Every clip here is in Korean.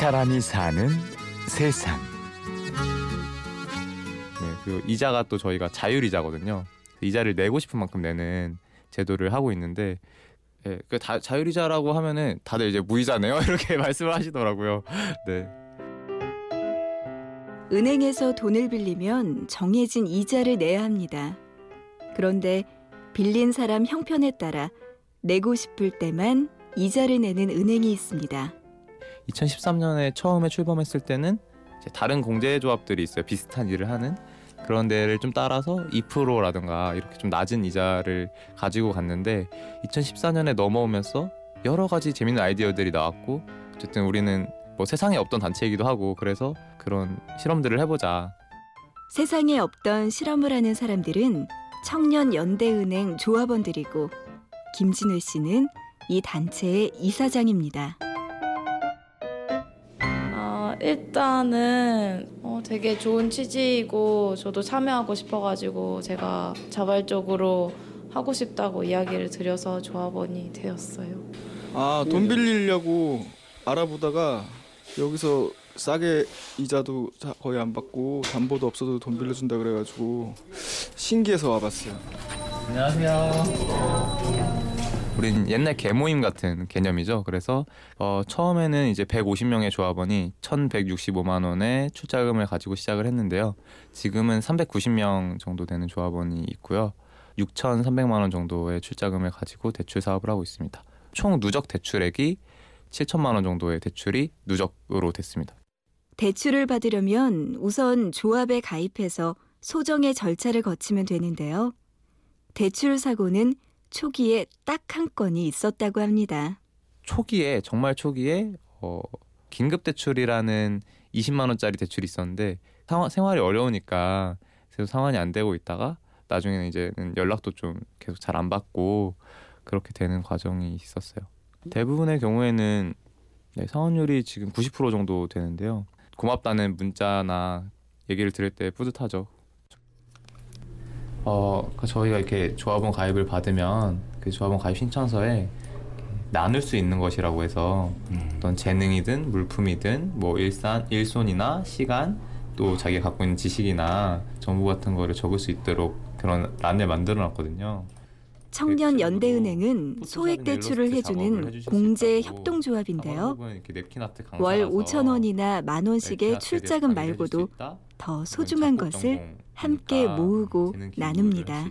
사람이 사는 세상. 네, 그 이자가 또 저희가 자율 이자거든요. 이자를 내고 싶은 만큼 내는 제도를 하고 있는데 예, 그 다, 자율이자라고 하면은 다들 이제 무이자네요 이렇게 말씀을 하시더라고요. 네. 은행에서 돈을 빌리면 정해진 이자를 내야 합니다. 그런데 빌린 사람 형편에 따라 내고 싶을 때만 이자를 내는 은행이 있습니다. 2013년에 처음에 출범했을 때는 이제 다른 공제 조합들이 있어요. 비슷한 일을 하는 그런 데를 좀 따라서 2%라든가 이렇게 좀 낮은 이자를 가지고 갔는데 2014년에 넘어오면서 여러 가지 재밌는 아이디어들이 나왔고 어쨌든 우리는 뭐 세상에 없던 단체이기도 하고 그래서 그런 실험들을 해보자. 세상에 없던 실험을 하는 사람들은 청년 연대은행 조합원들이고 김진우 씨는 이 단체의 이사장입니다. 어, 일단은 어, 되게 좋은 취지이고 저도 참여하고 싶어가지고 제가 자발적으로 하고 싶다고 이야기를 드려서 조합원이 되었어요. 아, 돈 빌리려고 알아보다가 여기서 싸게 이자도 자- 거의 안 받고 담보도 없어도 돈 빌려준다 그래가지고 신기해서 와봤어요. 우린 옛날 개모임 같은 개념이죠. 그래서 어, 처음에는 이제 150명의 조합원이 1,165만 원의 출자금을 가지고 시작을 했는데요. 지금은 390명 정도 되는 조합원이 있고요. 6,300만 원 정도의 출자금을 가지고 대출 사업을 하고 있습니다. 총 누적 대출액이 7천만 원 정도의 대출이 누적으로 됐습니다. 대출을 받으려면 우선 조합에 가입해서 소정의 절차를 거치면 되는데요. 대출 사고는 초기에 딱 한 건이 있었다고 합니다. 초기에 정말 초기에 어, 긴급 대출이라는 20만 원짜리 대출이 있었는데 상황, 생활이 어려우니까 계속 상환이 안 되고 있다가 나중에는 이제는 연락도 좀 계속 잘 안 받고 그렇게 되는 과정이 있었어요. 대부분의 경우에는 네, 상환율이 지금 90% 정도 되는데요. 고맙다는 문자나 얘기를 들을 때 뿌듯하죠. 어, 그러니까 저희가 이렇게 조합원 가입을 받으면 그 조합원 가입 신청서에 나눌 수 있는 것이라고 해서 어떤 재능이든 물품이든 뭐 일산 일손이나 시간 또 자기가 갖고 있는 지식이나 정보 같은 거를 적을 수 있도록 그런 란을 만들어 놨거든요. 청년 그 연대은행은 포토 소액 대출을 해주는 공제. 협동조합인데요. 월 5천 원이나 만 원씩의 출자금 말고도? 더 소중한 것을 함께 모으고 나눕니다.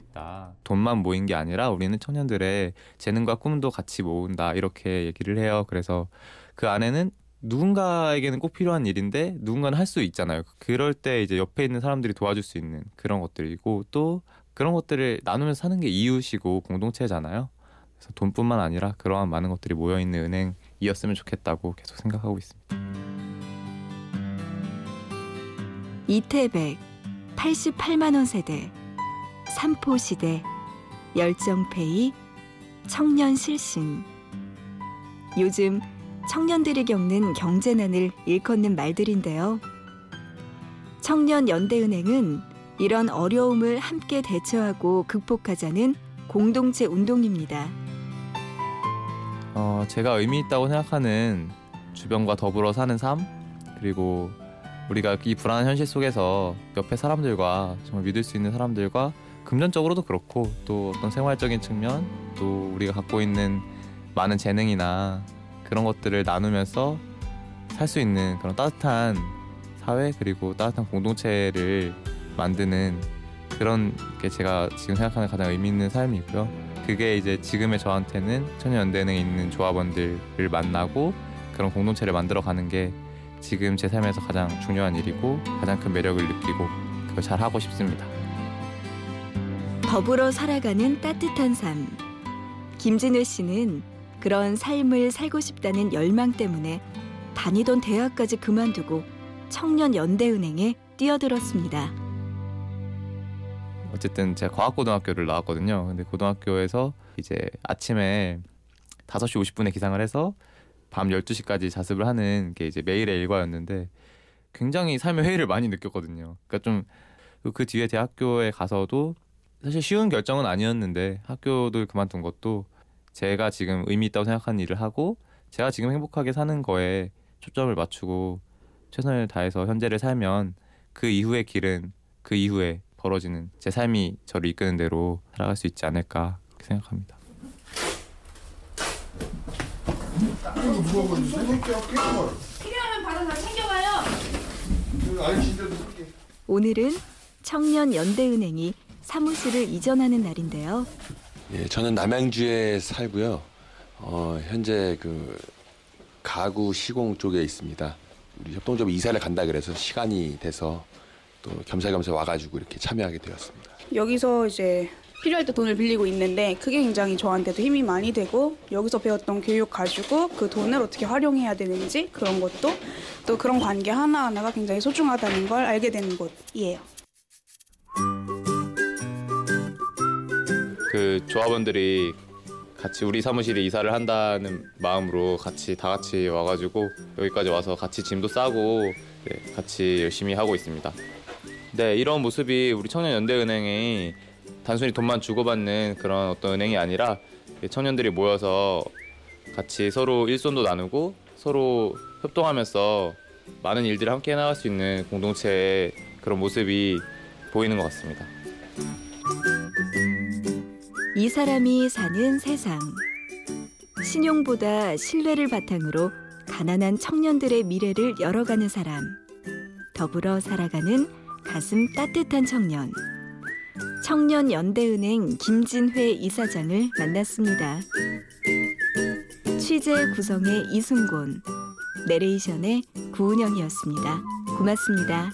돈만 모인 게 아니라 우리는 청년들의 재능과 꿈도 같이 모은다 이렇게 얘기를 해요. 그래서 그 안에는 누군가에게는 꼭 필요한 일인데 누군가는 할 수 있잖아요. 그럴 때 이제 옆에 있는 사람들이 도와줄 수 있는 그런 것들이고 또 그런 것들을 나누면서 사는 게 이웃이고 공동체잖아요. 그래서 돈뿐만 아니라 그러한 많은 것들이 모여 있는 은행이었으면 좋겠다고 계속 생각하고 있습니다. 이태백 88만 원 세대 삼포 시대 열정페이 청년 실신 요즘 청년들이 겪는 경제난을 일컫는 말들인데요. 청년 연대은행은 이런 어려움을 함께 대처하고 극복하자는 공동체 운동입니다. 어, 제가 의미 있다고 생각하는 주변과 더불어 사는 삶 그리고 우리가 이 불안한 현실 속에서 옆에 사람들과 정말 믿을 수 있는 사람들과 금전적으로도 그렇고 또 어떤 생활적인 측면 또 우리가 갖고 있는 많은 재능이나 그런 것들을 나누면서 살 수 있는 그런 따뜻한 사회 그리고 따뜻한 공동체를 만드는 그런 게 제가 지금 생각하는 가장 의미 있는 삶이고요. 그게 이제 지금의 저한테는 청년연대은행에 있는 조합원들을 만나고 그런 공동체를 만들어가는 게 지금 제 삶에서 가장 중요한 일이고 가장 큰 매력을 느끼고 그걸 잘 하고 싶습니다. 더불어 살아가는 따뜻한 삶. 김진우 씨는 그런 삶을 살고 싶다는 열망 때문에 다니던 대학까지 그만두고 청년 연대은행에 뛰어들었습니다. 어쨌든 제가 과학고등학교를 나왔거든요. 근데 고등학교에서 이제 아침에 5시 50분에 기상을 해서 밤 12시까지 자습을 하는 게 이제 매일의 일과였는데 굉장히 삶의 회의를 많이 느꼈거든요. 그러니까 좀 그 뒤에 대학교에 가서도 사실 쉬운 결정은 아니었는데 학교를 그만둔 것도 제가 지금 의미 있다고 생각하는 일을 하고 제가 지금 행복하게 사는 거에 초점을 맞추고 최선을 다해서 현재를 살면 그 이후의 길은 그 이후에 벌어지는 제 삶이 저를 이끄는 대로 살아갈 수 있지 않을까 생각합니다. 필요하면 바로 다 챙겨가요. 오늘은 청년 연대은행이 사무실을 이전하는 날인데요. 예, 저는 남양주에 살고요. 어, 현재 그 가구 시공 쪽에 있습니다. 우리 협동조합 이사를 간다 그래서 시간이 돼서 또 겸사겸사 와가지고 이렇게 참여하게 되었습니다. 여기서 이제 필요할 때 돈을 빌리고 있는데 그게 굉장히 저한테도 힘이 많이 되고 여기서 배웠던 교육 가지고 그 돈을 어떻게 활용해야 되는지 그런 것도 또 그런 관계 하나하나가 굉장히 소중하다는 걸 알게 되는 곳이에요. 그 조합원들이 같이 우리 사무실에 이사를 한다는 마음으로 같이 다 같이 와가지고 여기까지 와서 같이 짐도 싸고 네, 같이 열심히 하고 있습니다. 네 이런 모습이 우리 청년연대은행이 단순히 돈만 주고받는 그런 어떤 은행이 아니라 청년들이 모여서 같이 서로 일손도 나누고 서로 협동하면서 많은 일들을 함께 해나갈 수 있는 공동체의 그런 모습이 보이는 것 같습니다. 이 사람이 사는 세상. 신용보다 신뢰를 바탕으로 가난한 청년들의 미래를 열어가는 사람. 더불어 살아가는 가슴 따뜻한 청년. 청년연대은행 김진회 이사장을 만났습니다. 취재 구성의 이순곤, 내레이션의 구은영이었습니다. 고맙습니다.